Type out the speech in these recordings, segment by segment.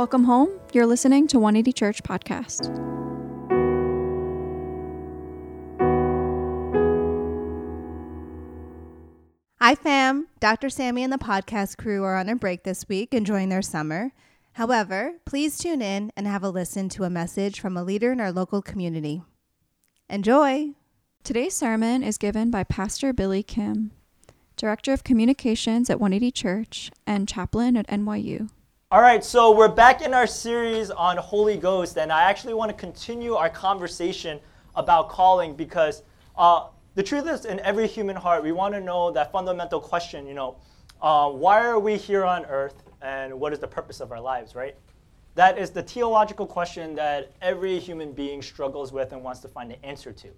Welcome home. You're listening to 180 Church Podcast. Hi, fam. Dr. Sammy and the podcast crew are on a break this week, enjoying their summer. However, please tune in and have a listen to a message from a leader in our local community. Enjoy. Today's sermon is given by Pastor Billy Kim, Director of Communications at 180 Church and chaplain at NYU. All right, so we're back in our series on Holy Ghost, and I actually want to continue our conversation about calling because uh, the truth is, in every human heart, we want to know that fundamental question, you know, uh, why are we here on earth and what is the purpose of our lives, right? That is the theological question that every human being struggles with and wants to find an answer to.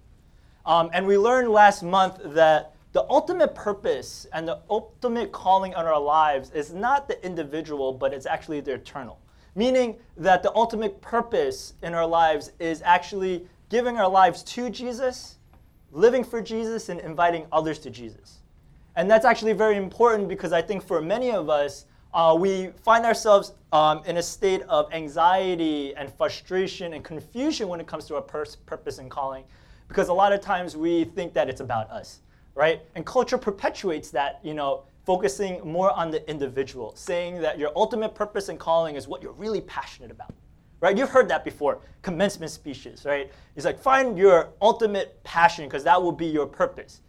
Um, and we learned last month that the ultimate purpose and the ultimate calling on our lives is not the individual, but it's actually the eternal. Meaning that the ultimate purpose in our lives is actually giving our lives to Jesus, living for Jesus, and inviting others to Jesus. And that's actually very important because I think for many of us, uh, we find ourselves um, in a state of anxiety and frustration and confusion when it comes to our purpose and calling because a lot of times we think that it's about us right? And culture perpetuates that, you know, focusing more on the individual, saying that your ultimate purpose and calling is what you're really passionate about. Right? You've heard that before, commencement speeches, right? It's like find your ultimate passion because that will be your purpose.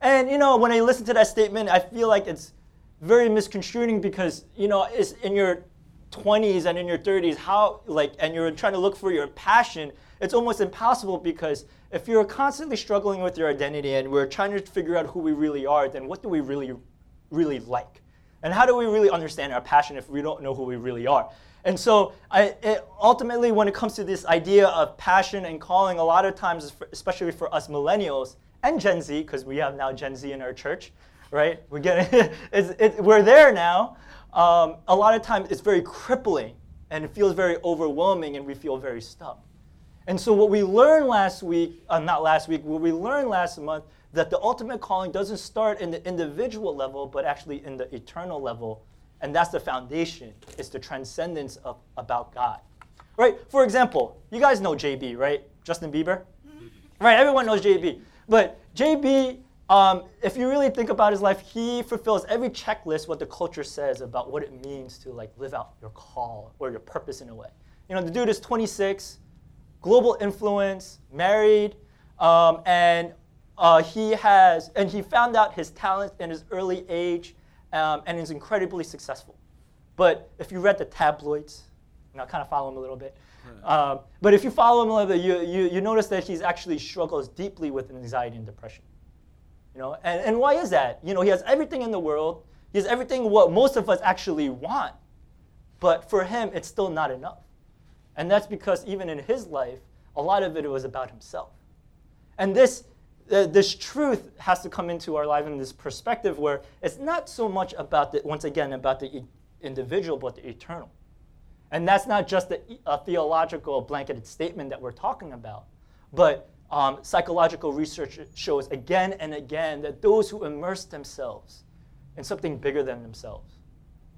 And you know, when I listen to that statement, I feel like it's very misconstruing because, you know, it's in your 20s and in your 30s, how like and you're trying to look for your passion, it's almost impossible because if you're constantly struggling with your identity and we're trying to figure out who we really are, then what do we really, really like? And how do we really understand our passion if we don't know who we really are? And so, I, it, ultimately, when it comes to this idea of passion and calling, a lot of times, especially for us millennials and Gen Z, because we have now Gen Z in our church, right? We're getting, it, we're there now. Um, a lot of times, it's very crippling and it feels very overwhelming, and we feel very stuck. And so what we learned last week, uh, not last week, what we learned last month, that the ultimate calling doesn't start in the individual level, but actually in the eternal level. And that's the foundation, it's the transcendence of about God. Right? For example, you guys know JB, right? Justin Bieber? Right, everyone knows JB. But JB, um, if you really think about his life, he fulfills every checklist what the culture says about what it means to like live out your call or your purpose in a way. You know, the dude is 26, global influence, married, um, and uh, he has, and he found out his talent in his early age, um, and is incredibly successful. But if you read the tabloids, you know, kind of follow him a little bit. Um, but if you follow him a little bit, you, you, you notice that he's actually struggles deeply with anxiety and depression. You know, and, and why is that? You know, he has everything in the world. He has everything what most of us actually want. But for him, it's still not enough. And that's because even in his life, a lot of it was about himself. And this, uh, this truth has to come into our life in this perspective where it's not so much about the, once again, about the individual, but the eternal. And that's not just a, a theological blanketed statement that we're talking about, but um, psychological research shows again and again that those who immerse themselves in something bigger than themselves,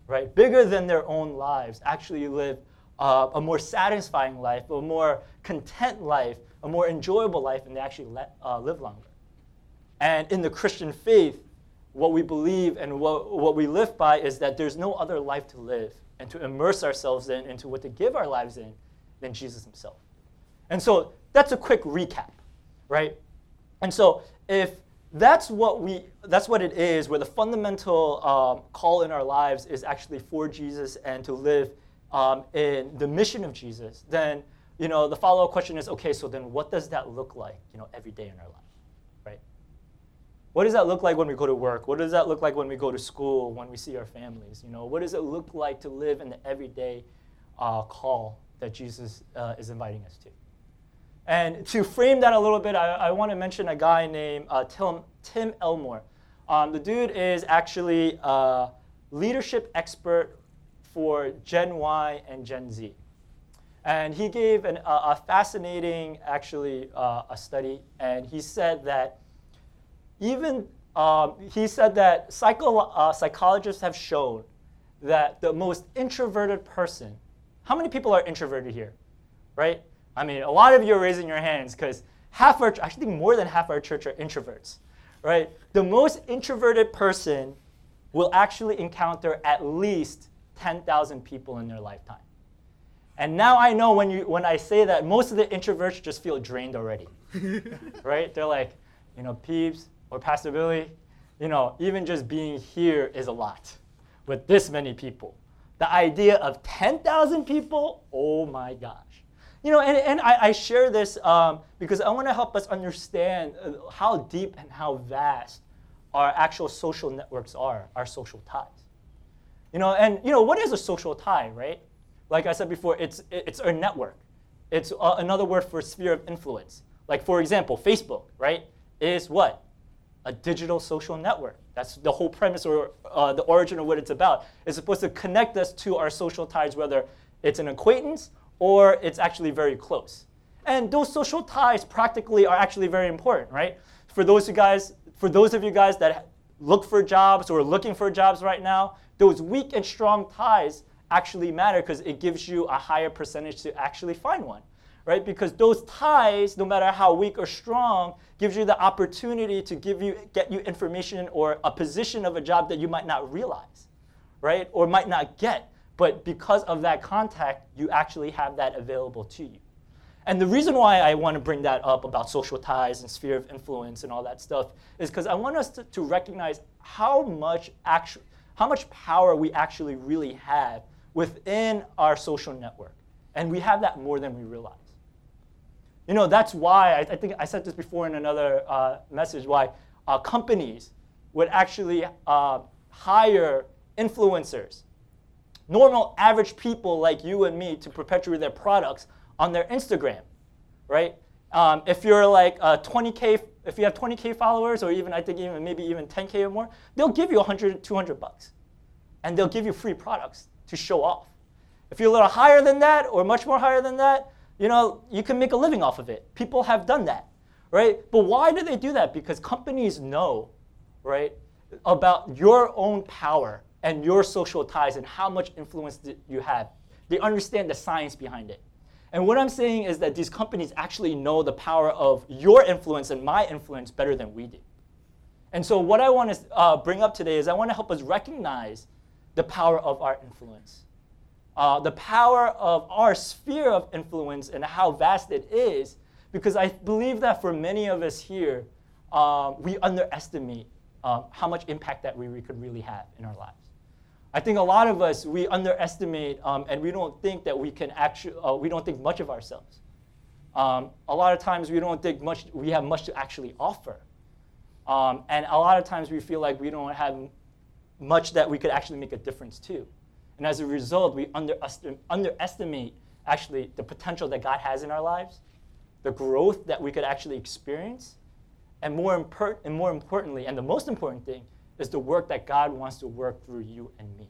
right, bigger than their own lives, actually live uh, a more satisfying life, a more content life, a more enjoyable life, and they actually let, uh, live longer. And in the Christian faith, what we believe and what, what we live by is that there's no other life to live and to immerse ourselves in and to what to give our lives in than Jesus himself. And so that's a quick recap, right? And so if that's what we that's what it is where the fundamental um, call in our lives is actually for jesus and to live um, in the mission of Jesus, then you know the follow-up question is, okay, so then what does that look like, you know, every day in our life, right? What does that look like when we go to work? What does that look like when we go to school, when we see our families? You know, what does it look like to live in the everyday uh, call that Jesus uh, is inviting us to? And to frame that a little bit, I, I want to mention a guy named uh, Tim, Tim Elmore. Um, the dude is actually a leadership expert for Gen Y and Gen Z. And he gave an, a, a, fascinating, actually, uh, a study, and he said that even um, he said that psycho, uh, psychologists have shown that the most introverted person How many people are introverted here? Right? I mean, a lot of you are raising your hands because half our, I think more than half our church are introverts, right? The most introverted person will actually encounter at least 10,000 people in their lifetime. And now I know when, you, when I say that, most of the introverts just feel drained already, right? They're like, you know, Peeps or Pastor Billy, you know, even just being here is a lot with this many people. The idea of 10,000 people, oh my gosh. You know, and, and I, I share this um, because I want to help us understand uh, how deep and how vast our actual social networks are, our social ties. You know, and you know, what is a social tie, right? Like I said before, it's, it's a network. It's uh, another word for sphere of influence. Like for example, Facebook, right, is what? A digital social network. That's the whole premise or uh, the origin of what it's about. It's supposed to connect us to our social ties, whether it's an acquaintance or it's actually very close. And those social ties practically are actually very important, right? For those you guys, for those of you guys that look for jobs or are looking for jobs right now, those weak and strong ties actually matter because it gives you a higher percentage to actually find one, right? Because those ties, no matter how weak or strong, gives you the opportunity to give you get you information or a position of a job that you might not realize, right? Or might not get but because of that contact, you actually have that available to you. And the reason why I want to bring that up about social ties and sphere of influence and all that stuff is because I want us to, to recognize how much actu- how much power we actually really have within our social network. And we have that more than we realize. You know, that's why, I, I think I said this before in another uh, message, why uh, companies would actually uh, hire influencers normal, average people like you and me to perpetuate their products on their Instagram, right? Um, if you're like a 20k, if you have 20k followers, or even I think even maybe even 10k or more, they'll give you 100, 200 bucks, and they'll give you free products to show off. If you're a little higher than that, or much more higher than that, you know you can make a living off of it. People have done that, right? But why do they do that? Because companies know, right, about your own power and your social ties and how much influence you have. They understand the science behind it. And what I'm saying is that these companies actually know the power of your influence and my influence better than we do. And so, what I want to uh, bring up today is I want to help us recognize the power of our influence, uh, the power of our sphere of influence and how vast it is, because I believe that for many of us here, uh, we underestimate uh, how much impact that we could really have in our lives. I think a lot of us, we underestimate um, and we don't think that we can actually, uh, we don't think much of ourselves. Um, a lot of times we don't think much, we have much to actually offer. Um, and a lot of times we feel like we don't have much that we could actually make a difference to. And as a result, we underestimate actually the potential that God has in our lives, the growth that we could actually experience, and more, impor- and more importantly, and the most important thing, is the work that God wants to work through you and me.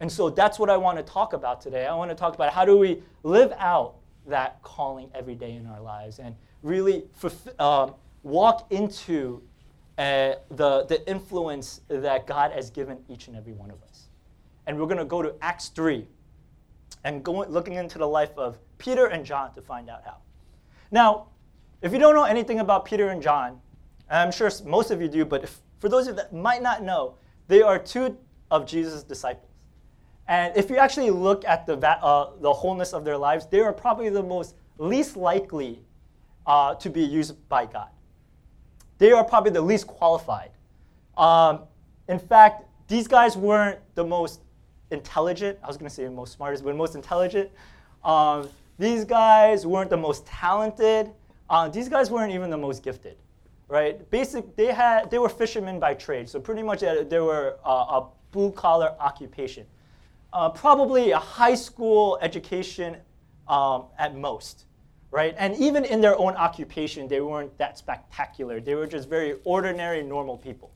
And so that's what I want to talk about today. I want to talk about how do we live out that calling every day in our lives and really um, walk into uh, the, the influence that God has given each and every one of us. And we're going to go to Acts 3 and go, looking into the life of Peter and John to find out how. Now, if you don't know anything about Peter and John, I'm sure most of you do, but if, for those of you that might not know, they are two of Jesus' disciples. And if you actually look at the, uh, the wholeness of their lives, they are probably the most least likely uh, to be used by God. They are probably the least qualified. Um, in fact, these guys weren't the most intelligent. I was going to say the most smartest, but most intelligent. Um, these guys weren't the most talented. Uh, these guys weren't even the most gifted right? Basic, they had they were fishermen by trade, so pretty much uh, they were uh, a blue collar occupation. Uh, probably a high school education um, at most, right? And even in their own occupation, they weren't that spectacular. They were just very ordinary, normal people.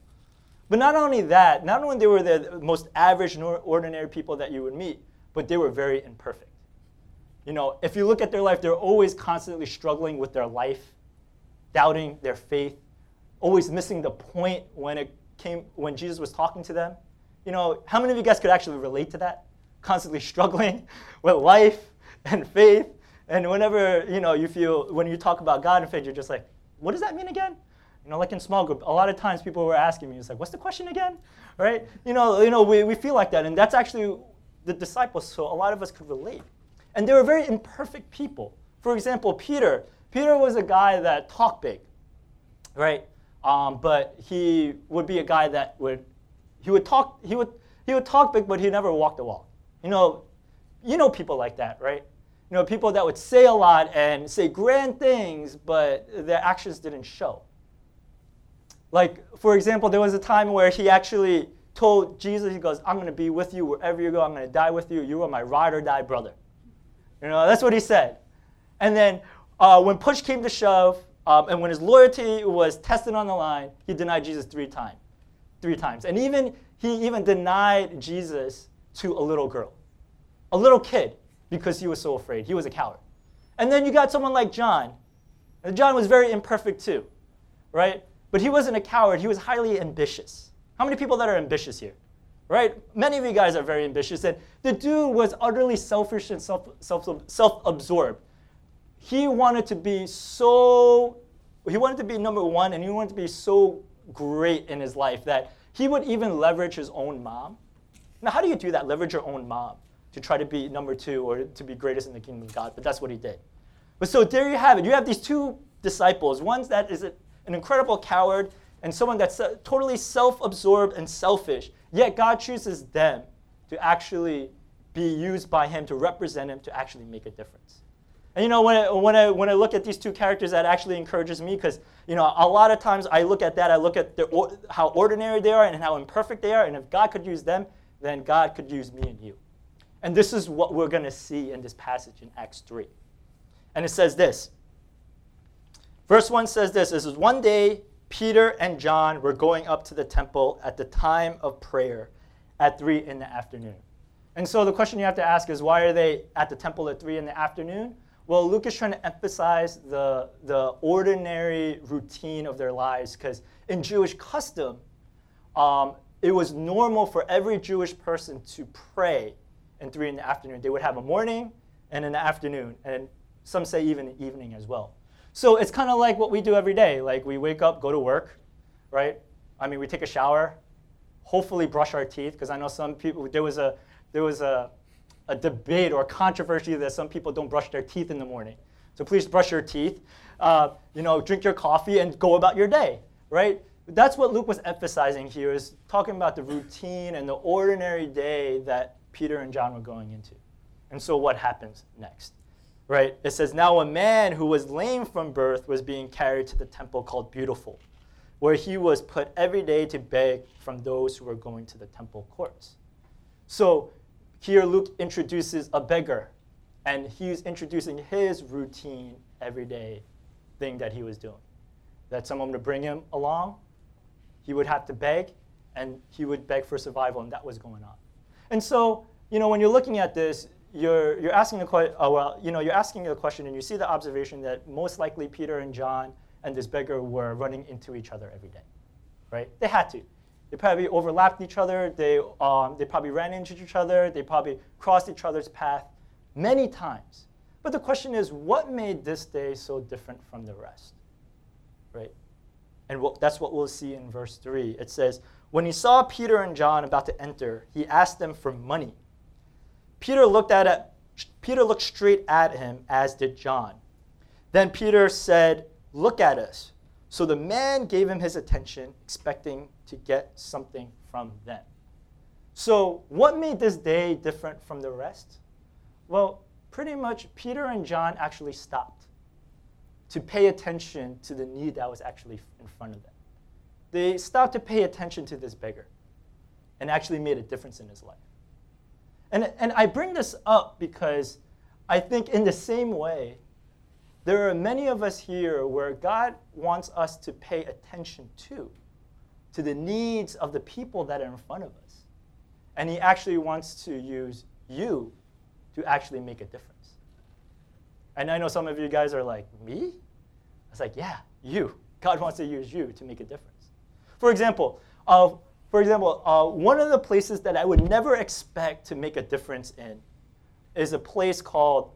But not only that, not only they were the most average, ordinary people that you would meet, but they were very imperfect. You know, if you look at their life, they're always constantly struggling with their life doubting their faith, always missing the point when it came when Jesus was talking to them. You know, how many of you guys could actually relate to that? constantly struggling with life and faith. And whenever you know you feel when you talk about God and faith, you're just like, what does that mean again? You know, like in small group, a lot of times people were asking me, it's like, what's the question again? Right? You know, you know, we, we feel like that, and that's actually the disciples, so a lot of us could relate. And they were very imperfect people. For example, Peter. Peter was a guy that talked big, right? Um, but he would be a guy that would he would talk he would he would talk big, but he never walked the walk. You know, you know people like that, right? You know, people that would say a lot and say grand things, but their actions didn't show. Like, for example, there was a time where he actually told Jesus, he goes, I'm going to be with you wherever you go. I'm going to die with you. You are my ride or die brother. You know, that's what he said. And then uh, when push came to shove, um, and when his loyalty was tested on the line, he denied Jesus three times. Three times. And even he even denied Jesus to a little girl, a little kid, because he was so afraid. He was a coward. And then you got someone like John. And John was very imperfect too, right? But he wasn't a coward, he was highly ambitious. How many people that are ambitious here? Right? Many of you guys are very ambitious. And the dude was utterly selfish and self, self, self-absorbed. He wanted to be so, he wanted to be number one and he wanted to be so great in his life that he would even leverage his own mom. Now, how do you do that? Leverage your own mom to try to be number two or to be greatest in the kingdom of God. But that's what he did. But so there you have it. You have these two disciples. One that is an incredible coward and someone that's uh, totally self absorbed and selfish. Yet God chooses them to actually be used by Him to represent Him to actually make a difference. And you know, when I, when I, when I look at these two characters, that actually encourages me because you know, a lot of times I look at that, I look at how ordinary they are and how imperfect they are, and if God could use them, then God could use me and you. And this is what we're going to see in this passage in Acts 3. And it says this. Verse 1 says this This is one day Peter and John were going up to the temple at the time of prayer at 3 in the afternoon. And so the question you have to ask is why are they at the temple at 3 in the afternoon? Well, Luke is trying to emphasize the, the ordinary routine of their lives because in Jewish custom, um, it was normal for every Jewish person to pray in 3 in the afternoon. They would have a morning and an afternoon, and some say even an evening as well. So it's kind of like what we do every day. Like we wake up, go to work, right? I mean, we take a shower, hopefully brush our teeth, because I know some people, there was a, there was a, a debate or a controversy that some people don't brush their teeth in the morning. So please brush your teeth, uh, you know, drink your coffee and go about your day, right? That's what Luke was emphasizing here is talking about the routine and the ordinary day that Peter and John were going into. And so what happens next? right? It says, Now a man who was lame from birth was being carried to the temple called Beautiful, where he was put every day to beg from those who were going to the temple courts. So here Luke introduces a beggar, and he's introducing his routine everyday thing that he was doing. That someone would bring him along, he would have to beg, and he would beg for survival, and that was going on. And so, you know, when you're looking at this, you're, you're asking the question, oh, uh, well, you know, you're asking a question and you see the observation that most likely Peter and John and this beggar were running into each other every day, right? They had to. They probably overlapped each other. They, um, they probably ran into each other. They probably crossed each other's path many times. But the question is, what made this day so different from the rest, right? And what, that's what we'll see in verse 3. It says, When he saw Peter and John about to enter, he asked them for money. Peter looked at it, Peter looked straight at him, as did John. Then Peter said, Look at us. So the man gave him his attention, expecting to get something from them. So, what made this day different from the rest? Well, pretty much Peter and John actually stopped to pay attention to the need that was actually in front of them. They stopped to pay attention to this beggar and actually made a difference in his life. And, and I bring this up because I think, in the same way, there are many of us here where God wants us to pay attention to, to the needs of the people that are in front of us. And He actually wants to use you to actually make a difference. And I know some of you guys are like, me? I was like, yeah, you. God wants to use you to make a difference. For example, of for example, uh, one of the places that I would never expect to make a difference in is a place called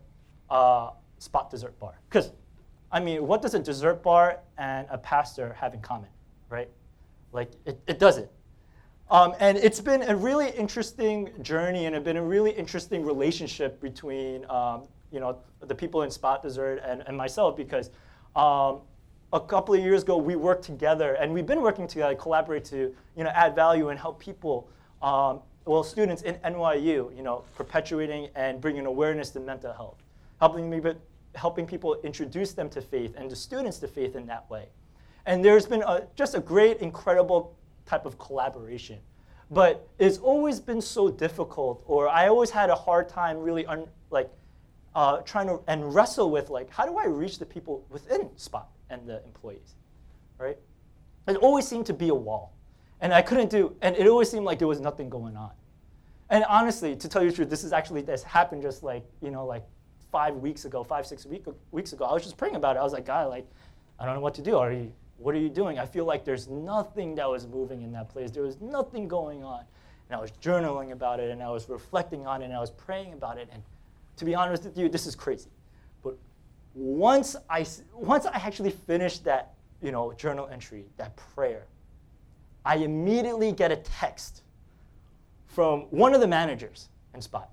uh, Spot Dessert Bar. Because, I mean, what does a dessert bar and a pastor have in common, right? Like, it, it doesn't. Um, and it's been a really interesting journey and it's been a really interesting relationship between um, you know, the people in Spot Dessert and, and myself because um, a couple of years ago we worked together and we've been working together, collaborate to you know, add value and help people, um, well, students in NYU, you know, perpetuating and bringing awareness to mental health, helping, me, helping people introduce them to faith and the students to faith in that way. And there's been a, just a great, incredible type of collaboration. But it's always been so difficult, or I always had a hard time really un, like uh, trying to and wrestle with like how do I reach the people within Spot and the employees, right? It always seemed to be a wall, and I couldn't do, and it always seemed like there was nothing going on. And honestly, to tell you the truth, this is actually this happened just like you know like five weeks ago, five six week, weeks ago. I was just praying about it. I was like, God, like I don't know what to do. Are you? What are you doing? I feel like there's nothing that was moving in that place. There was nothing going on. And I was journaling about it, and I was reflecting on it, and I was praying about it, and to be honest with you, this is crazy. But once I, once I actually finished that you know, journal entry, that prayer, I immediately get a text from one of the managers in Spot.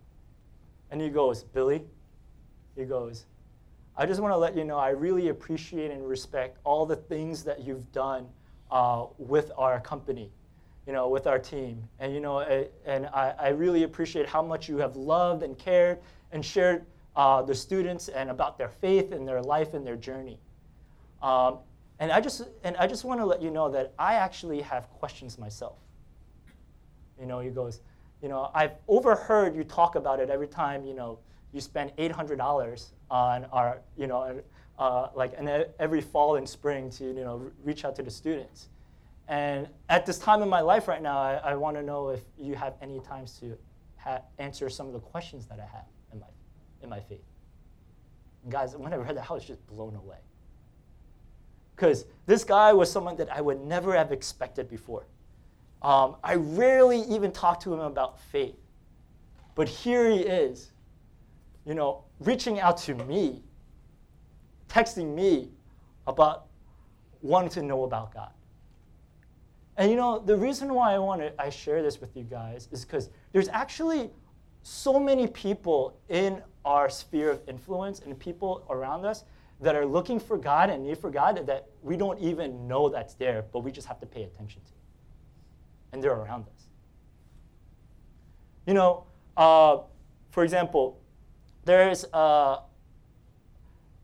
And he goes, Billy, he goes, I just want to let you know I really appreciate and respect all the things that you've done uh, with our company, you know, with our team. And, you know, and I, I really appreciate how much you have loved and cared and shared uh, the students and about their faith and their life and their journey. Um, and I just and I just want to let you know that I actually have questions myself. You know, he goes, you know, I've overheard you talk about it every time. You know, you spend eight hundred dollars on our, you know, uh, like and every fall and spring to you know reach out to the students. And at this time in my life right now, I, I want to know if you have any times to ha- answer some of the questions that I have in my, in my faith. And guys, when I read that, I was just blown away. Because this guy was someone that I would never have expected before. Um, I rarely even talked to him about faith. But here he is, you know, reaching out to me, texting me about wanting to know about God. And you know, the reason why I want to I share this with you guys is because there's actually so many people in our sphere of influence and people around us that are looking for God and need for God that we don't even know that's there, but we just have to pay attention to. And they're around us. You know, uh, for example, there's a,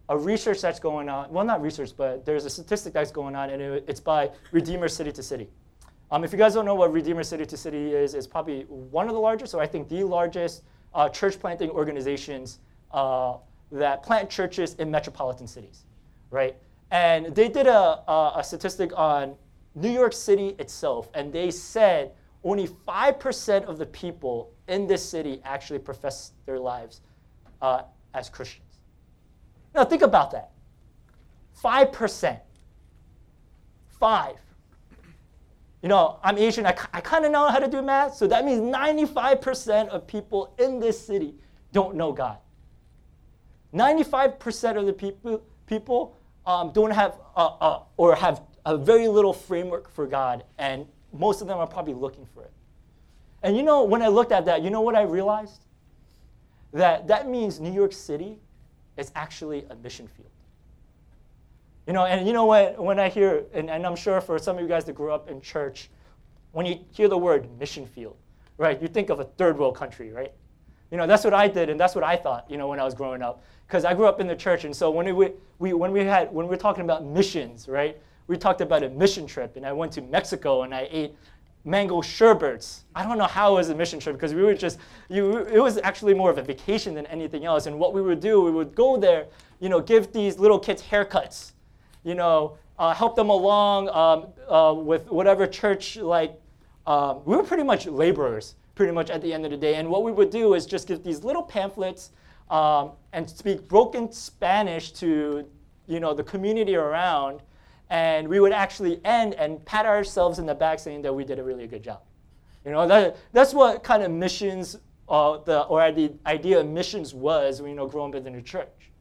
a, research that's going on. Well, not research, but there's a statistic that's going on, and it, it's by Redeemer City to City. Um, if you guys don't know what Redeemer City to City is, it's probably one of the largest, or I think the largest uh, church planting organizations uh, that plant churches in metropolitan cities, right? And they did a, a, a statistic on New York City itself, and they said only 5% of the people in this city actually profess their lives uh, as Christians. Now, think about that 5%. Five. You know, I'm Asian, I, I kind of know how to do math, so that means 95% of people in this city don't know God. 95% of the people, people um, don't have, uh, uh, or have a very little framework for God, and most of them are probably looking for it. And you know, when I looked at that, you know what I realized? That that means New York City is actually a mission field. You know, and you know what, when I hear, and, and I'm sure for some of you guys that grew up in church, when you hear the word mission field, right, you think of a third world country, right? You know, that's what I did, and that's what I thought, you know, when I was growing up. Because I grew up in the church, and so when we, we, when we had, when we were talking about missions, right, we talked about a mission trip, and I went to Mexico, and I ate mango sherbets. I don't know how it was a mission trip because we were just, you, it was actually more of a vacation than anything else. And what we would do, we would go there, you know, give these little kids haircuts, you know, uh, help them along um, uh, with whatever church, like, um, we were pretty much laborers, pretty much at the end of the day. And what we would do is just give these little pamphlets um, and speak broken Spanish to, you know, the community around. And we would actually end and pat ourselves in the back saying that we did a really good job. You know, that, that's what kind of missions uh, the, or the idea of missions was, when, you know, growing up in the church,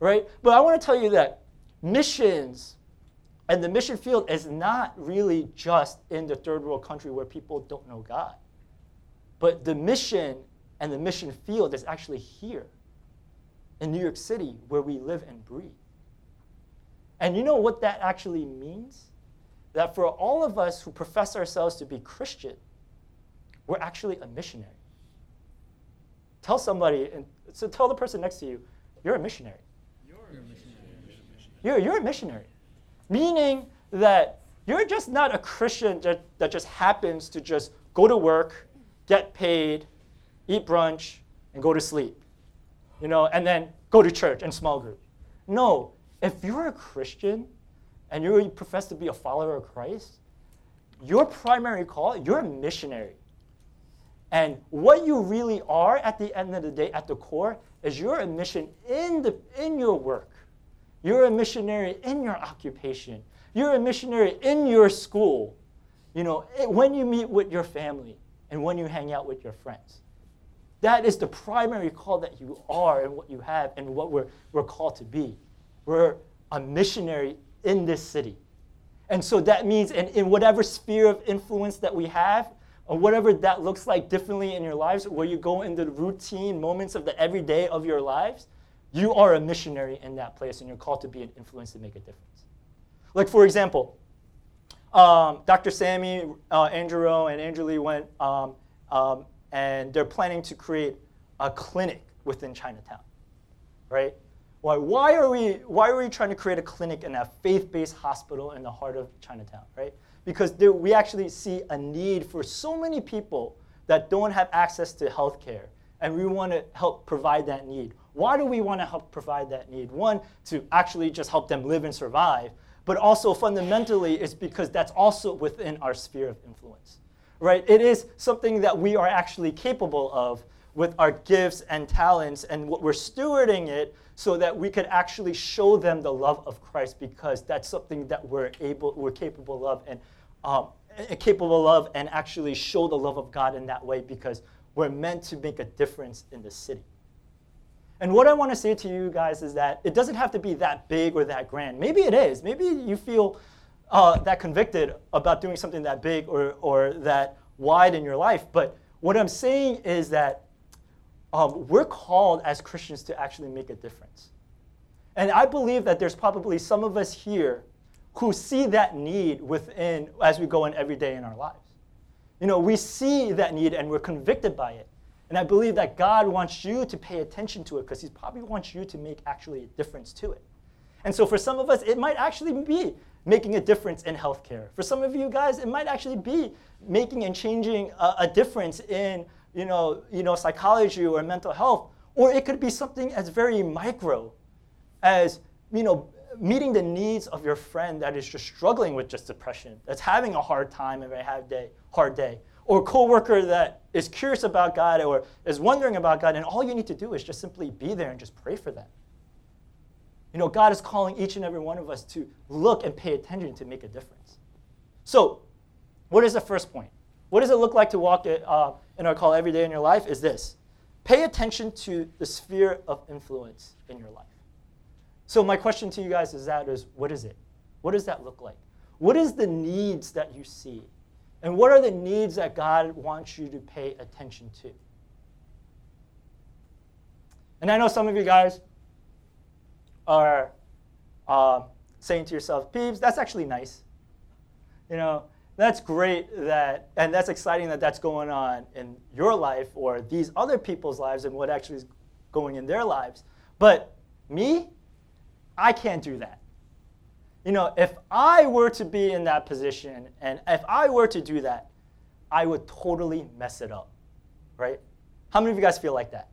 right? But I want to tell you that missions and the mission field is not really just in the third world country where people don't know God. But the mission and the mission field is actually here in New York City where we live and breathe. And you know what that actually means? That for all of us who profess ourselves to be Christian, we're actually a missionary. Tell somebody, and so tell the person next to you, you're a missionary. You're a missionary. You're, you're a missionary. Meaning that you're just not a Christian that, that just happens to just go to work, get paid, eat brunch, and go to sleep. You know, and then go to church and small group. No, if you're a Christian and you profess to be a follower of Christ, your primary call, you're a missionary. And what you really are at the end of the day, at the core, is you're a mission in, the, in your work. You're a missionary in your occupation. You're a missionary in your school. You know, when you meet with your family and when you hang out with your friends. That is the primary call that you are and what you have and what we're, we're called to be. We're a missionary in this city. And so that means in, in whatever sphere of influence that we have, or whatever that looks like differently in your lives, where you go into the routine moments of the everyday of your lives, you are a missionary in that place and you're called to be an influence to make a difference. Like, for example, um, Dr. Sammy, uh, Andrew and Andrew Lee went um, um, and they're planning to create a clinic within Chinatown, right? Why, why, are we, why are we trying to create a clinic in a faith based hospital in the heart of Chinatown, right? because there, we actually see a need for so many people that don't have access to healthcare, and we want to help provide that need. Why do we want to help provide that need? One, to actually just help them live and survive, but also fundamentally, it's because that's also within our sphere of influence, right? It is something that we are actually capable of with our gifts and talents, and what we're stewarding it so that we could actually show them the love of Christ because that's something that we're able, we're capable of, and um, capable of and actually show the love of God in that way because we're meant to make a difference in the city. And what I want to say to you guys is that it doesn't have to be that big or that grand. Maybe it is. Maybe you feel uh, that convicted about doing something that big or, or that wide in your life. But what I'm saying is that um, we're called as Christians to actually make a difference. And I believe that there's probably some of us here who see that need within as we go in every day in our lives. You know, we see that need and we're convicted by it. And I believe that God wants you to pay attention to it because He probably wants you to make actually a difference to it. And so for some of us, it might actually be making a difference in healthcare. For some of you guys, it might actually be making and changing a, a difference in you know, you know, psychology or mental health. Or it could be something as very micro as you know, meeting the needs of your friend that is just struggling with just depression, that's having a hard time and a hard day, hard day, or a coworker that is curious about God or is wondering about God, and all you need to do is just simply be there and just pray for them. You know, God is calling each and every one of us to look and pay attention to make a difference. So, what is the first point? What does it look like to walk it, uh, in our call every day in your life? Is this pay attention to the sphere of influence in your life. So my question to you guys is that is what is it? What does that look like? What is the needs that you see? And what are the needs that God wants you to pay attention to? And I know some of you guys are uh, saying to yourself, Peeves, that's actually nice. You know, that's great that, and that's exciting that that's going on in your life or these other people's lives and what actually is going in their lives. But me, I can't do that. You know, if I were to be in that position and if I were to do that, I would totally mess it up, right? How many of you guys feel like that?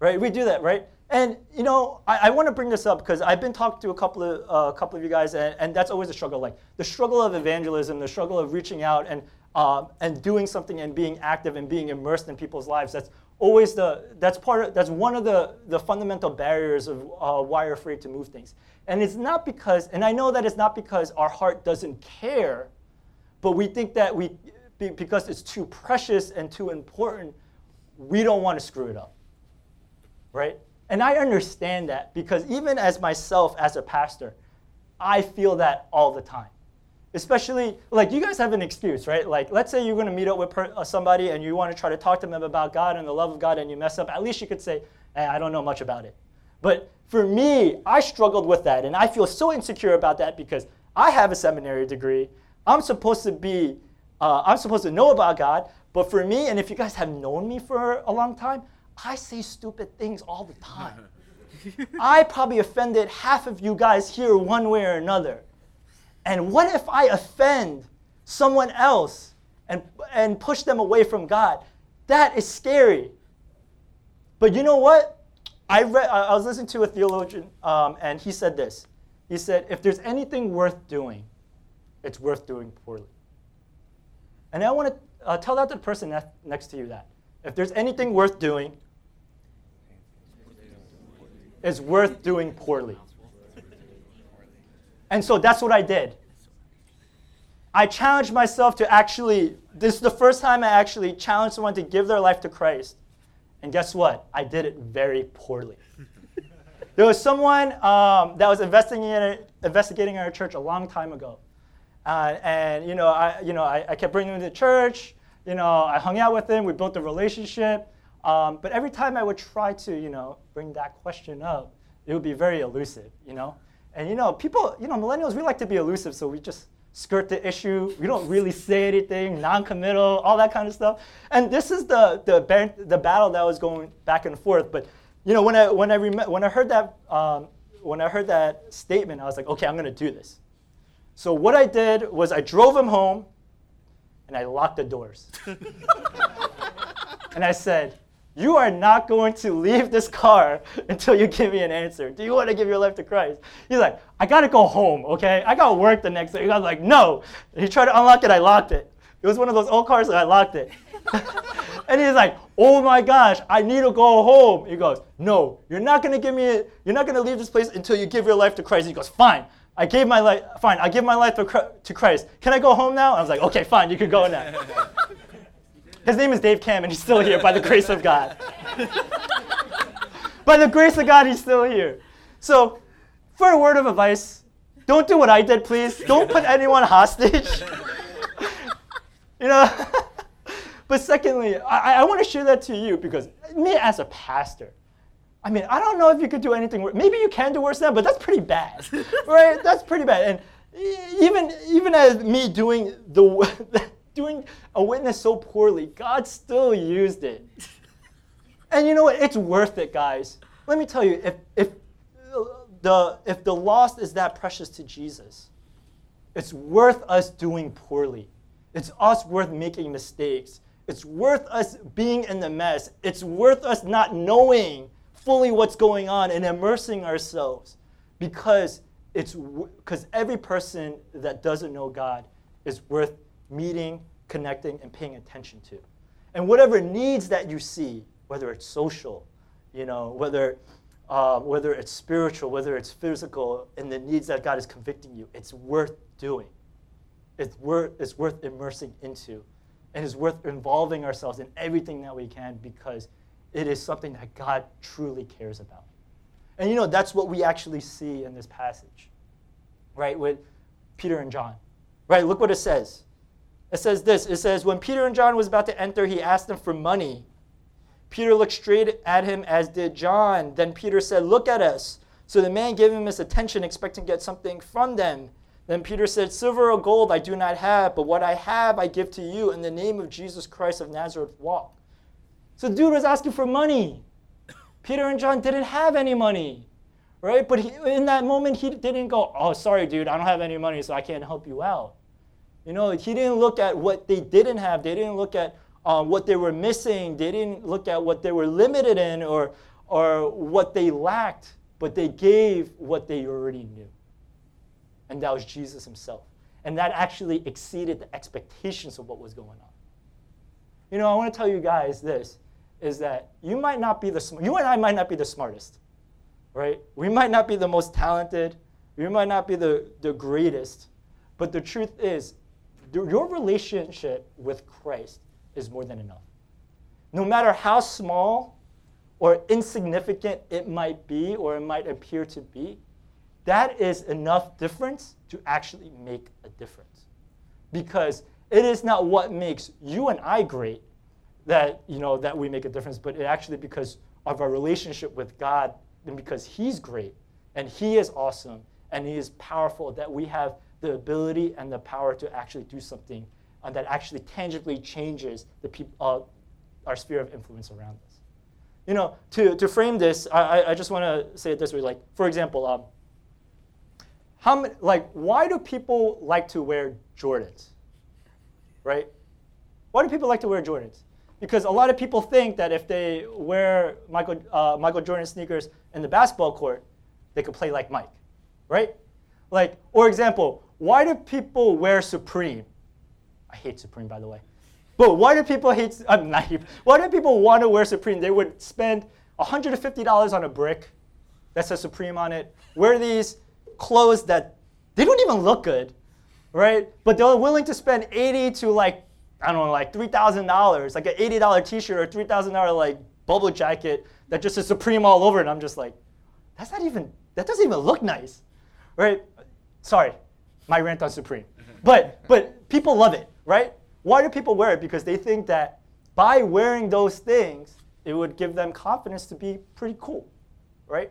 Right? We do that, right? And you know, I, I want to bring this up because I've been talking to a couple of a uh, couple of you guys, and, and that's always a struggle. Like the struggle of evangelism, the struggle of reaching out and uh, and doing something and being active and being immersed in people's lives. That's always the that's part of that's one of the the fundamental barriers of uh, why we're afraid to move things. And it's not because, and I know that it's not because our heart doesn't care, but we think that we because it's too precious and too important, we don't want to screw it up. Right? And I understand that because even as myself as a pastor, I feel that all the time. Especially, like, you guys have an excuse, right? Like, let's say you're going to meet up with uh, somebody and you want to try to talk to them about God and the love of God and you mess up. At least you could say, eh, I don't know much about it. But for me, I struggled with that and I feel so insecure about that because I have a seminary degree. I'm supposed to be, uh, I'm supposed to know about God. But for me, and if you guys have known me for a long time, I say stupid things all the time. I probably offended half of you guys here one way or another. And what if I offend someone else and, and push them away from God? That is scary. But you know what? I, read, I was listening to a theologian, um, and he said this. He said, if there's anything worth doing, it's worth doing poorly. And I want to uh, tell that to the person next to you that. If there's anything worth doing, it's worth doing poorly. And so that's what I did. I challenged myself to actually, this is the first time I actually challenged someone to give their life to Christ. And guess what? I did it very poorly. there was someone um, that was investigating, investigating our church a long time ago. Uh, and you know, I, you know, I, I, kept bringing him to church. You know, I hung out with him. We built a relationship. Um, but every time I would try to, you know, bring that question up, it would be very elusive. You know, and you know, people, you know, millennials, we like to be elusive, so we just skirt the issue. We don't really say anything, non-committal, all that kind of stuff. And this is the the, the battle that was going back and forth. But you know, when I when I rem- when I heard that um, when I heard that statement, I was like, okay, I'm gonna do this. So what I did was I drove him home, and I locked the doors. and I said, you are not going to leave this car until you give me an answer. Do you want to give your life to Christ? He's like, I got to go home, okay? I got work the next day. Was like, no. He tried to unlock it, I locked it. It was one of those old cars, and I locked it. and he's like, oh my gosh, I need to go home. He goes, no, you're not going to give me, a, you're not to leave this place until you give your life to Christ. He goes, fine. I gave my life, fine, I give my life to Christ. Can I go home now? I was like, okay, fine, you can go now. His name is Dave Cam, and he's still here by the grace of God. by the grace of God, he's still here. So, for a word of advice, don't do what I did, please. Don't put anyone hostage. you know? but secondly, I, I want to share that to you because me as a pastor, I mean, I don't know if you could do anything worse. Maybe you can do worse than that, but that's pretty bad, right? That's pretty bad. And even even as me doing the doing a witness so poorly, God still used it. And you know what? It's worth it, guys. Let me tell you, if, if, the, if the lost is that precious to Jesus, it's worth us doing poorly. It's us worth making mistakes. It's worth us being in the mess. It's worth us not knowing fully what's going on and immersing ourselves because it's because every person that doesn't know God is worth meeting, connecting, and paying attention to. And whatever needs that you see, whether it's social, you know, whether, uh, whether it's spiritual, whether it's physical, and the needs that God is convicting you, it's worth doing. It's worth, it's worth immersing into. And it's worth involving ourselves in everything that we can because it is something that God truly cares about. And you know, that's what we actually see in this passage, right, with Peter and John. Right, look what it says. It says this it says, When Peter and John was about to enter, he asked them for money. Peter looked straight at him, as did John. Then Peter said, Look at us. So the man gave him his attention, expecting to get something from them. Then Peter said, Silver or gold I do not have, but what I have I give to you. In the name of Jesus Christ of Nazareth, walk. So the dude was asking for money. Peter and John didn't have any money, right? But he, in that moment, he didn't go, Oh, sorry, dude, I don't have any money, so I can't help you out. You know, he didn't look at what they didn't have. They didn't look at um, what they were missing. They didn't look at what they were limited in or, or what they lacked, but they gave what they already knew. And that was Jesus himself. And that actually exceeded the expectations of what was going on. You know, I want to tell you guys this is that you might not be the sm- you and I might not be the smartest, right? We might not be the most talented. We might not be the, the greatest. But the truth is, your relationship with Christ is more than enough. No matter how small or insignificant it might be or it might appear to be, that is enough difference to actually make a difference. Because it is not what makes you and I great that, you know, that we make a difference, but it actually because of our relationship with God and because He's great and He is awesome and He is powerful that we have the ability and the power to actually do something uh, that actually tangibly changes the peop- uh, our sphere of influence around us. You know, to, to frame this, I, I just want to say it this way. Like, for example, um, how many, like, why do people like to wear Jordans? Right? Why do people like to wear Jordans? Because a lot of people think that if they wear Michael, uh, Michael Jordan sneakers in the basketball court, they could play like Mike, right? Like, or example, why do people wear Supreme? I hate Supreme, by the way. But why do people hate, I'm naive. Why do people want to wear Supreme? They would spend $150 on a brick that says Supreme on it, wear these clothes that they don't even look good, right? But they're willing to spend 80 to like, I don't know, like $3,000, like an $80 t-shirt or $3,000 like bubble jacket that just says Supreme all over. And I'm just like, that's not even, that doesn't even look nice, right? Sorry, my rant on Supreme. But, but people love it, right? Why do people wear it? Because they think that by wearing those things, it would give them confidence to be pretty cool, right?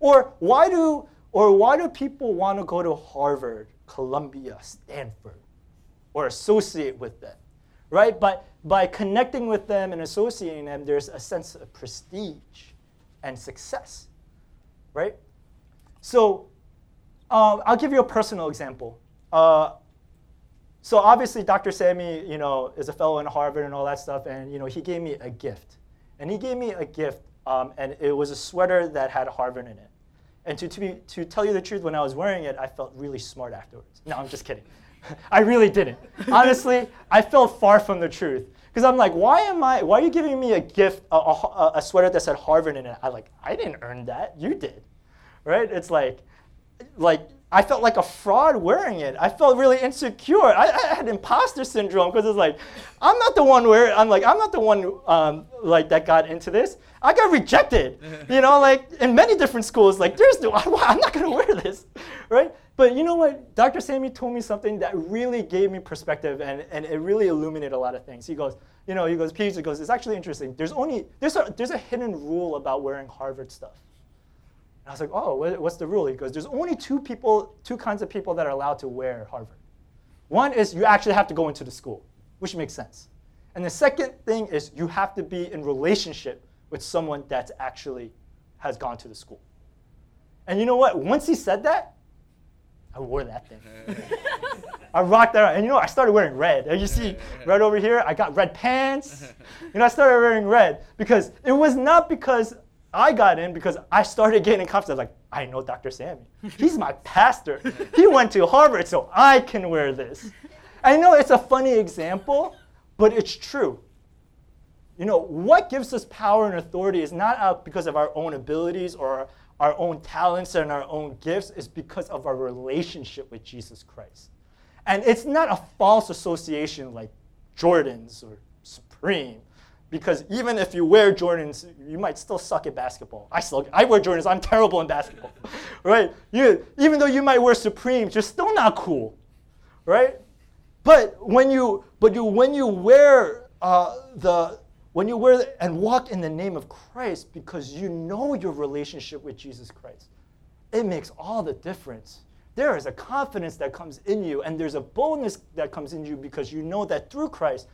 Or why do or why do people want to go to Harvard, Columbia, Stanford, or associate with them, right? But by connecting with them and associating them, there's a sense of prestige and success, right? So uh, I'll give you a personal example. Uh, so obviously, Dr. Sammy, you know, is a fellow in Harvard and all that stuff, and you know, he gave me a gift, and he gave me a gift, um, and it was a sweater that had Harvard in it. And to, to, be, to tell you the truth, when I was wearing it, I felt really smart afterwards. No, I'm just kidding. I really didn't. Honestly, I felt far from the truth. Because I'm like, why am I, why are you giving me a gift, a, a, a sweater that said Harvard in it? I like, I didn't earn that, you did. Right? It's like, like I felt like a fraud wearing it. I felt really insecure. I, I had imposter syndrome because it's like, I'm not the one where I'm like, I'm not the one um, like that got into this. I got rejected, you know, like in many different schools. Like, there's no, I'm not gonna wear this, right? But you know what? Dr. Sammy told me something that really gave me perspective and, and it really illuminated a lot of things. He goes, you know, he goes, he goes, it's actually interesting. There's only, there's a, there's a hidden rule about wearing Harvard stuff. I was like, oh, what's the rule? He goes, there's only two people, two kinds of people that are allowed to wear Harvard. One is you actually have to go into the school, which makes sense. And the second thing is you have to be in relationship with someone that actually has gone to the school. And you know what? Once he said that, I wore that thing. I rocked that. And you know, I started wearing red. And you see right over here, I got red pants. You know, I started wearing red because it was not because I got in because I started getting confidence. Like, I know Dr. Sammy. He's my pastor. He went to Harvard, so I can wear this. I know it's a funny example, but it's true. You know, what gives us power and authority is not out because of our own abilities or our own talents and our own gifts, it's because of our relationship with Jesus Christ. And it's not a false association like Jordans or Supreme because even if you wear Jordans, you might still suck at basketball. I still I wear Jordans. I'm terrible in basketball, right? You even though you might wear Supremes, you're still not cool, right? But when you but you when you wear uh, the when you wear the, and walk in the name of Christ because you know your relationship with Jesus Christ, it makes all the difference. There is a confidence that comes in you, and there's a boldness that comes in you because you know that through Christ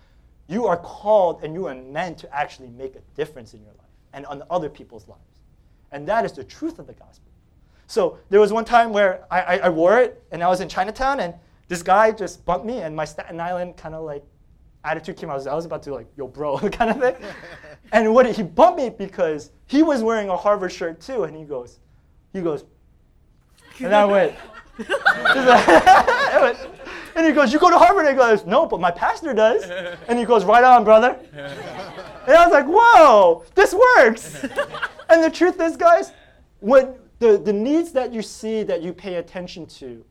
you are called and you are meant to actually make a difference in your life and on other people's lives. And that is the truth of the gospel. So there was one time where I, I, I wore it and I was in Chinatown and this guy just bumped me and my Staten Island kind of like attitude came out. I was, I about to like, yo, bro, kind of thing. and what he bumped me because he was wearing a Harvard shirt too, and he goes, he goes, and I went, and he goes, You go to Harvard? He goes, No, but my pastor does. And he goes, Right on, brother. And I was like, Whoa, this works. And the truth is, guys, when the, the needs that you see that you pay attention to,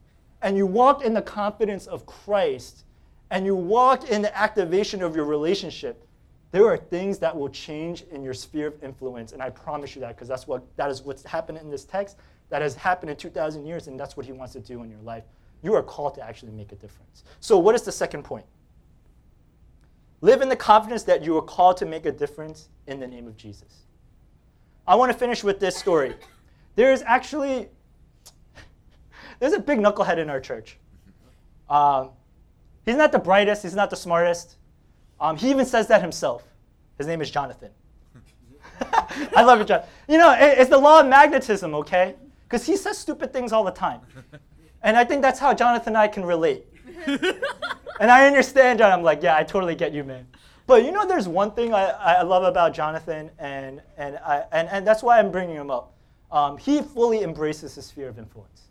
and you walk in the confidence of Christ, and you walk in the activation of your relationship, there are things that will change in your sphere of influence. And I promise you that because that's what that is what's happened in this text. That has happened in 2,000 years, and that's what he wants to do in your life. You are called to actually make a difference. So, what is the second point? Live in the confidence that you are called to make a difference in the name of Jesus. I want to finish with this story. There is actually there's a big knucklehead in our church. Um, he's not the brightest. He's not the smartest. Um, he even says that himself. His name is Jonathan. I love it, John. You know, it, it's the law of magnetism, okay? Because he says stupid things all the time. And I think that's how Jonathan and I can relate. and I understand, John. I'm like, yeah, I totally get you, man. But you know, there's one thing I, I love about Jonathan, and, and, I, and, and that's why I'm bringing him up. Um, he fully embraces his sphere of influence.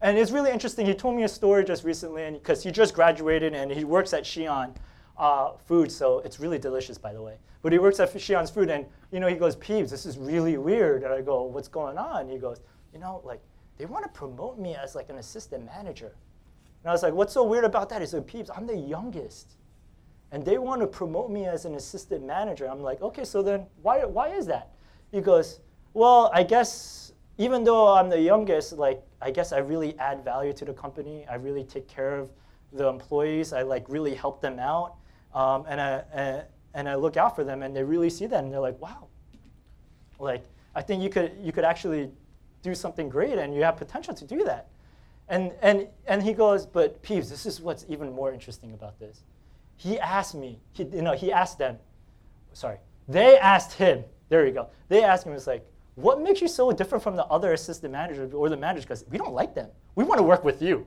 And it's really interesting. He told me a story just recently, and because he just graduated and he works at Xi'an uh, Food, so it's really delicious, by the way. But he works at Xi'an's Food, and you know, he goes, "Peeves, this is really weird." And I go, "What's going on?" He goes, "You know, like they want to promote me as like an assistant manager." And I was like, "What's so weird about that?" He said, "Peeves, I'm the youngest." and they want to promote me as an assistant manager. I'm like, okay, so then why, why is that? He goes, well, I guess even though I'm the youngest, like I guess I really add value to the company. I really take care of the employees. I like really help them out, um, and I and, and I look out for them, and they really see that, and they're like, wow, like I think you could you could actually do something great, and you have potential to do that. And and and he goes, but Peeves, this is what's even more interesting about this he asked me, he, you know, he asked them, sorry, they asked him, there you go. They asked him, it's like, what makes you so different from the other assistant managers or the managers? Because we don't like them. We want to work with you.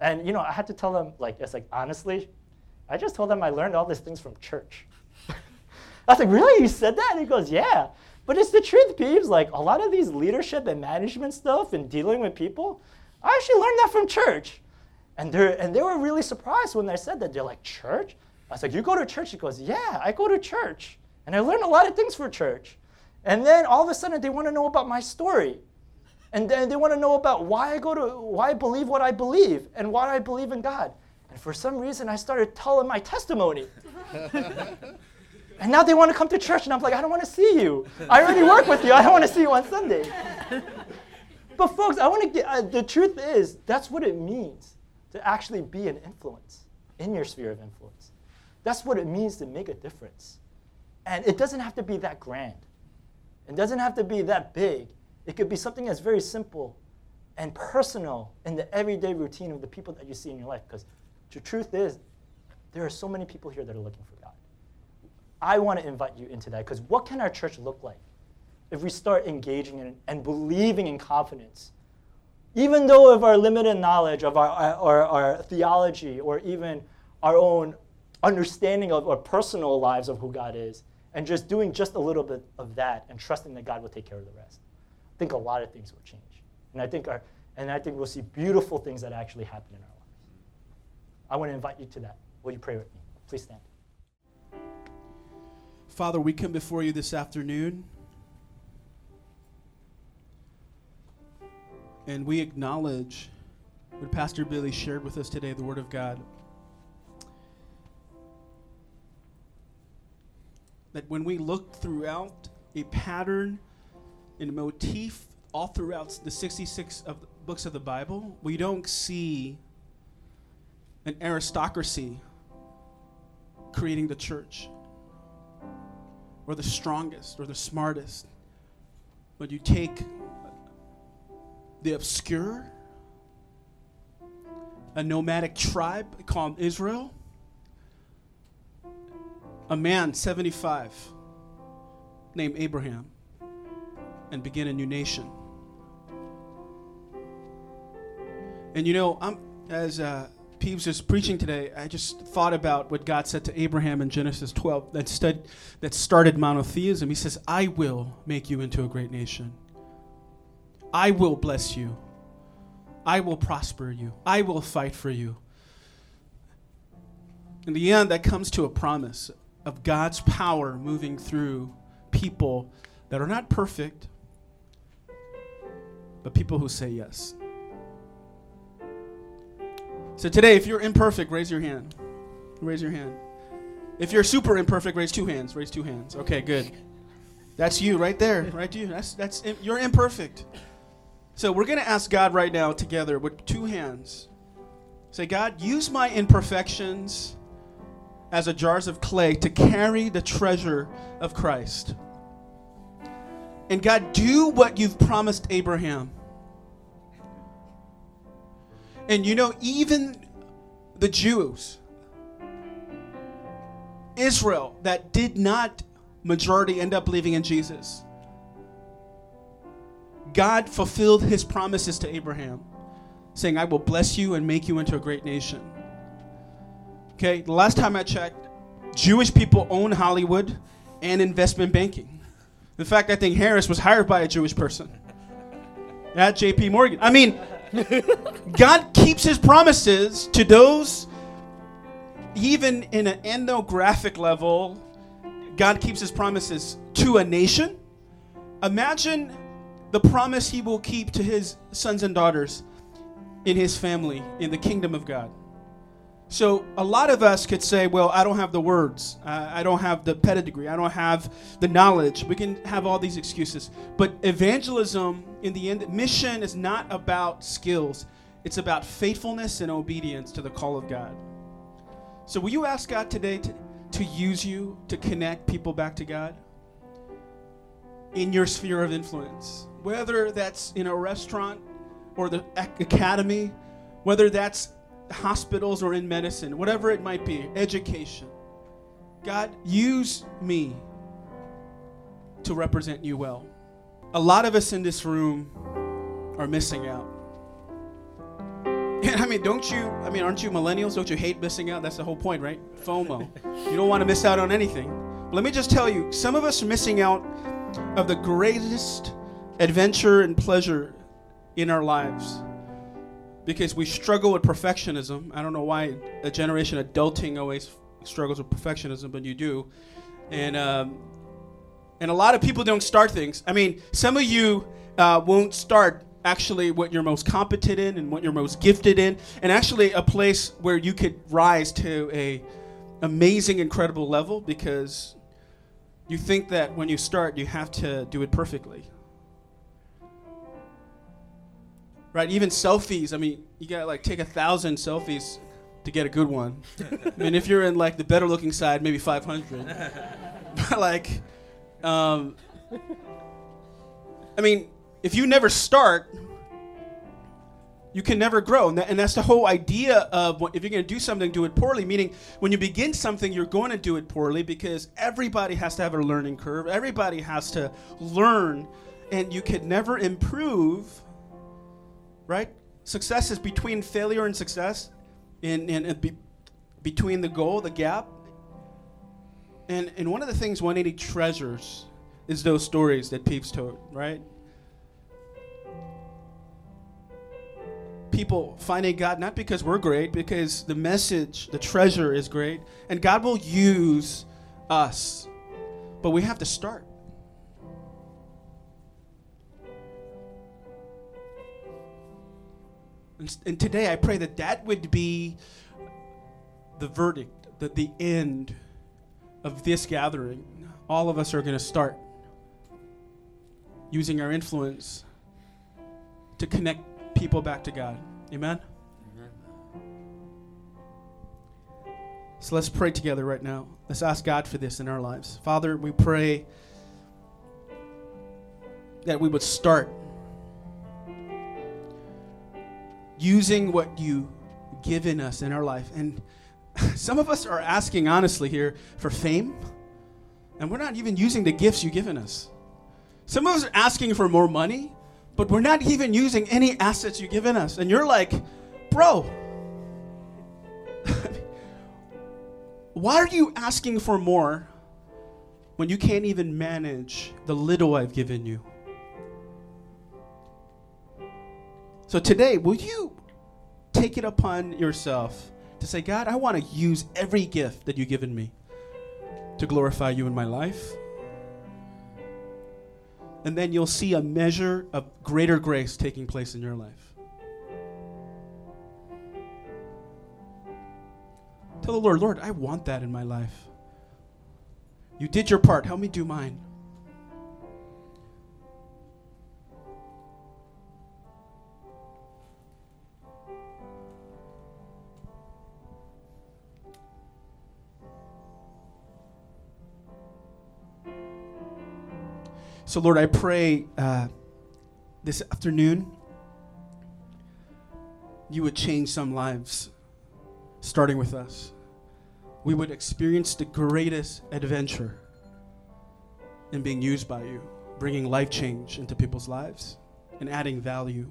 And you know, I had to tell them, like, it's like honestly, I just told them I learned all these things from church. I was like, really? You said that? And he goes, yeah. But it's the truth, peeps. Like a lot of these leadership and management stuff and dealing with people, I actually learned that from church. And, they and they were really surprised when I said that. They're like, church? I was like, you go to church? He goes, yeah, I go to church. And I learned a lot of things for church. And then all of a sudden they want to know about my story. And then they want to know about why I go to, why I believe what I believe and why I believe in God. And for some reason I started telling my testimony. and now they want to come to church and I'm like, I don't want to see you. I already work with you. I don't want to see you on Sunday. but folks, I want to get, uh, the truth is, that's what it means to actually be an influence in your sphere of influence. That's what it means to make a difference. And it doesn't have to be that grand. It doesn't have to be that big. It could be something that's very simple and personal in the everyday routine of the people that you see in your life. Because the truth is, there are so many people here that are looking for God. I want to invite you into that because what can our church look like if we start engaging in and believing in confidence even though of our limited knowledge of our, our, our theology or even our own understanding of our personal lives of who God is, and just doing just a little bit of that and trusting that God will take care of the rest, I think a lot of things will change. And I think, our, and I think we'll see beautiful things that actually happen in our lives. I want to invite you to that. Will you pray with me? Please stand. Father, we come before you this afternoon And we acknowledge what Pastor Billy shared with us today, the Word of God. That when we look throughout a pattern and a motif all throughout the 66 of the books of the Bible, we don't see an aristocracy creating the church or the strongest or the smartest. But you take the obscure, a nomadic tribe called Israel, a man 75 named Abraham, and begin a new nation. And you know, I'm as uh, Peeves is preaching today, I just thought about what God said to Abraham in Genesis 12 that, stud, that started monotheism. He says, I will make you into a great nation. I will bless you. I will prosper you. I will fight for you. In the end, that comes to a promise of God's power moving through people that are not perfect, but people who say yes. So today, if you're imperfect, raise your hand. Raise your hand. If you're super imperfect, raise two hands. Raise two hands. Okay, good. That's you right there, right? You. That's that's you're imperfect. So we're gonna ask God right now together with two hands. Say, God, use my imperfections as a jars of clay to carry the treasure of Christ. And God, do what you've promised Abraham. And you know, even the Jews, Israel, that did not majority end up believing in Jesus, God fulfilled his promises to Abraham, saying, I will bless you and make you into a great nation. Okay, the last time I checked, Jewish people own Hollywood and investment banking. In fact, I think Harris was hired by a Jewish person at JP Morgan. I mean, God keeps his promises to those, even in an ethnographic level, God keeps his promises to a nation. Imagine the promise he will keep to his sons and daughters in his family, in the kingdom of God. So a lot of us could say, well, I don't have the words. Uh, I don't have the pedigree. I don't have the knowledge. We can have all these excuses. But evangelism, in the end, mission is not about skills. It's about faithfulness and obedience to the call of God. So will you ask God today to, to use you to connect people back to God? In your sphere of influence. Whether that's in a restaurant or the academy, whether that's hospitals or in medicine, whatever it might be, education. God, use me to represent you well. A lot of us in this room are missing out. I mean, don't you, I mean, aren't you millennials? Don't you hate missing out? That's the whole point, right? FOMO. you don't want to miss out on anything. But let me just tell you, some of us are missing out of the greatest adventure and pleasure in our lives because we struggle with perfectionism. I don't know why a generation adulting always struggles with perfectionism, but you do. And um, and a lot of people don't start things. I mean, some of you uh, won't start actually what you're most competent in and what you're most gifted in, and actually a place where you could rise to a amazing, incredible level because you think that when you start, you have to do it perfectly. Right? Even selfies. I mean, you gotta like take a thousand selfies to get a good one. I mean, if you're in like the better looking side, maybe 500. but like, um, I mean, if you never start, you can never grow. And, that, and that's the whole idea of what, if you're going to do something, do it poorly. Meaning, when you begin something, you're going to do it poorly because everybody has to have a learning curve. Everybody has to learn, and you can never improve right? Success is between failure and success, and, and, and be, between the goal, the gap. And, and one of the things 180 treasures is those stories that Peeps told, right? People finding God not because we're great, because the message, the treasure is great, and God will use us. But we have to start. And, and today I pray that that would be the verdict, that the end of this gathering. All of us are going to start using our influence to connect people back to God. Amen? Amen? So let's pray together right now. Let's ask God for this in our lives. Father, we pray that we would start using what you've given us in our life. And some of us are asking honestly here for fame, and we're not even using the gifts you've given us. Some of us are asking for more money, but we're not even using any assets you've given us. And you're like, bro, why are you asking for more when you can't even manage the little I've given you? So today, will you take it upon yourself to say, God, I want to use every gift that you've given me to glorify you in my life? And then you'll see a measure of greater grace taking place in your life. Tell the Lord, Lord, I want that in my life. You did your part. Help me do mine. So, Lord, I pray uh, this afternoon you would change some lives, starting with us. We would experience the greatest adventure in being used by you, bringing life change into people's lives and adding value.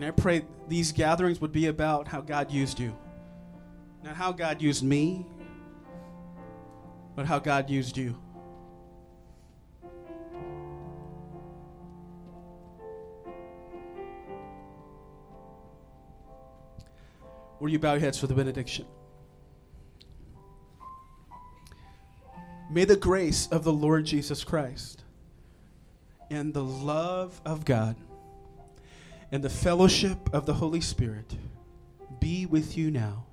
And I pray these gatherings would be about how God used you. Not how God used me, but how God used you. Will you bow your heads for the benediction? May the grace of the Lord Jesus Christ and the love of God and the fellowship of the Holy Spirit be with you now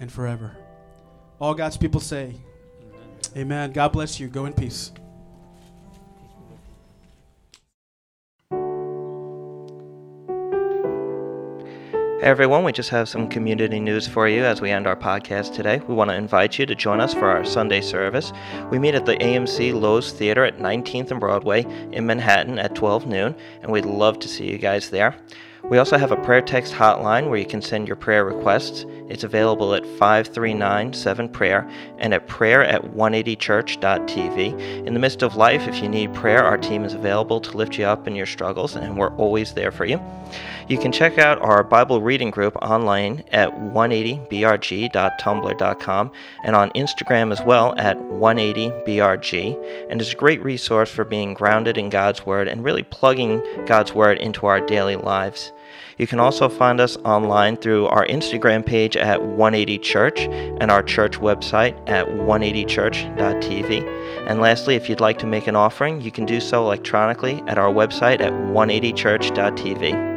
and forever. All God's people say, Amen. Amen. God bless you. Go in peace. Everyone, we just have some community news for you as we end our podcast today. We want to invite you to join us for our Sunday service. We meet at the AMC Loews Theater at 19th and Broadway in Manhattan at 12 noon, and we'd love to see you guys there. We also have a prayer text hotline where you can send your prayer requests. It's available at 5397 prayer and at prayer at 180church.tv. In the midst of life, if you need prayer, our team is available to lift you up in your struggles, and we're always there for you. You can check out our Bible reading group online at 180brg.tumblr.com and on Instagram as well at 180brg. And it's a great resource for being grounded in God's Word and really plugging God's Word into our daily lives. You can also find us online through our Instagram page at 180 Church and our church website at 180church.tv. And lastly, if you'd like to make an offering, you can do so electronically at our website at 180church.tv.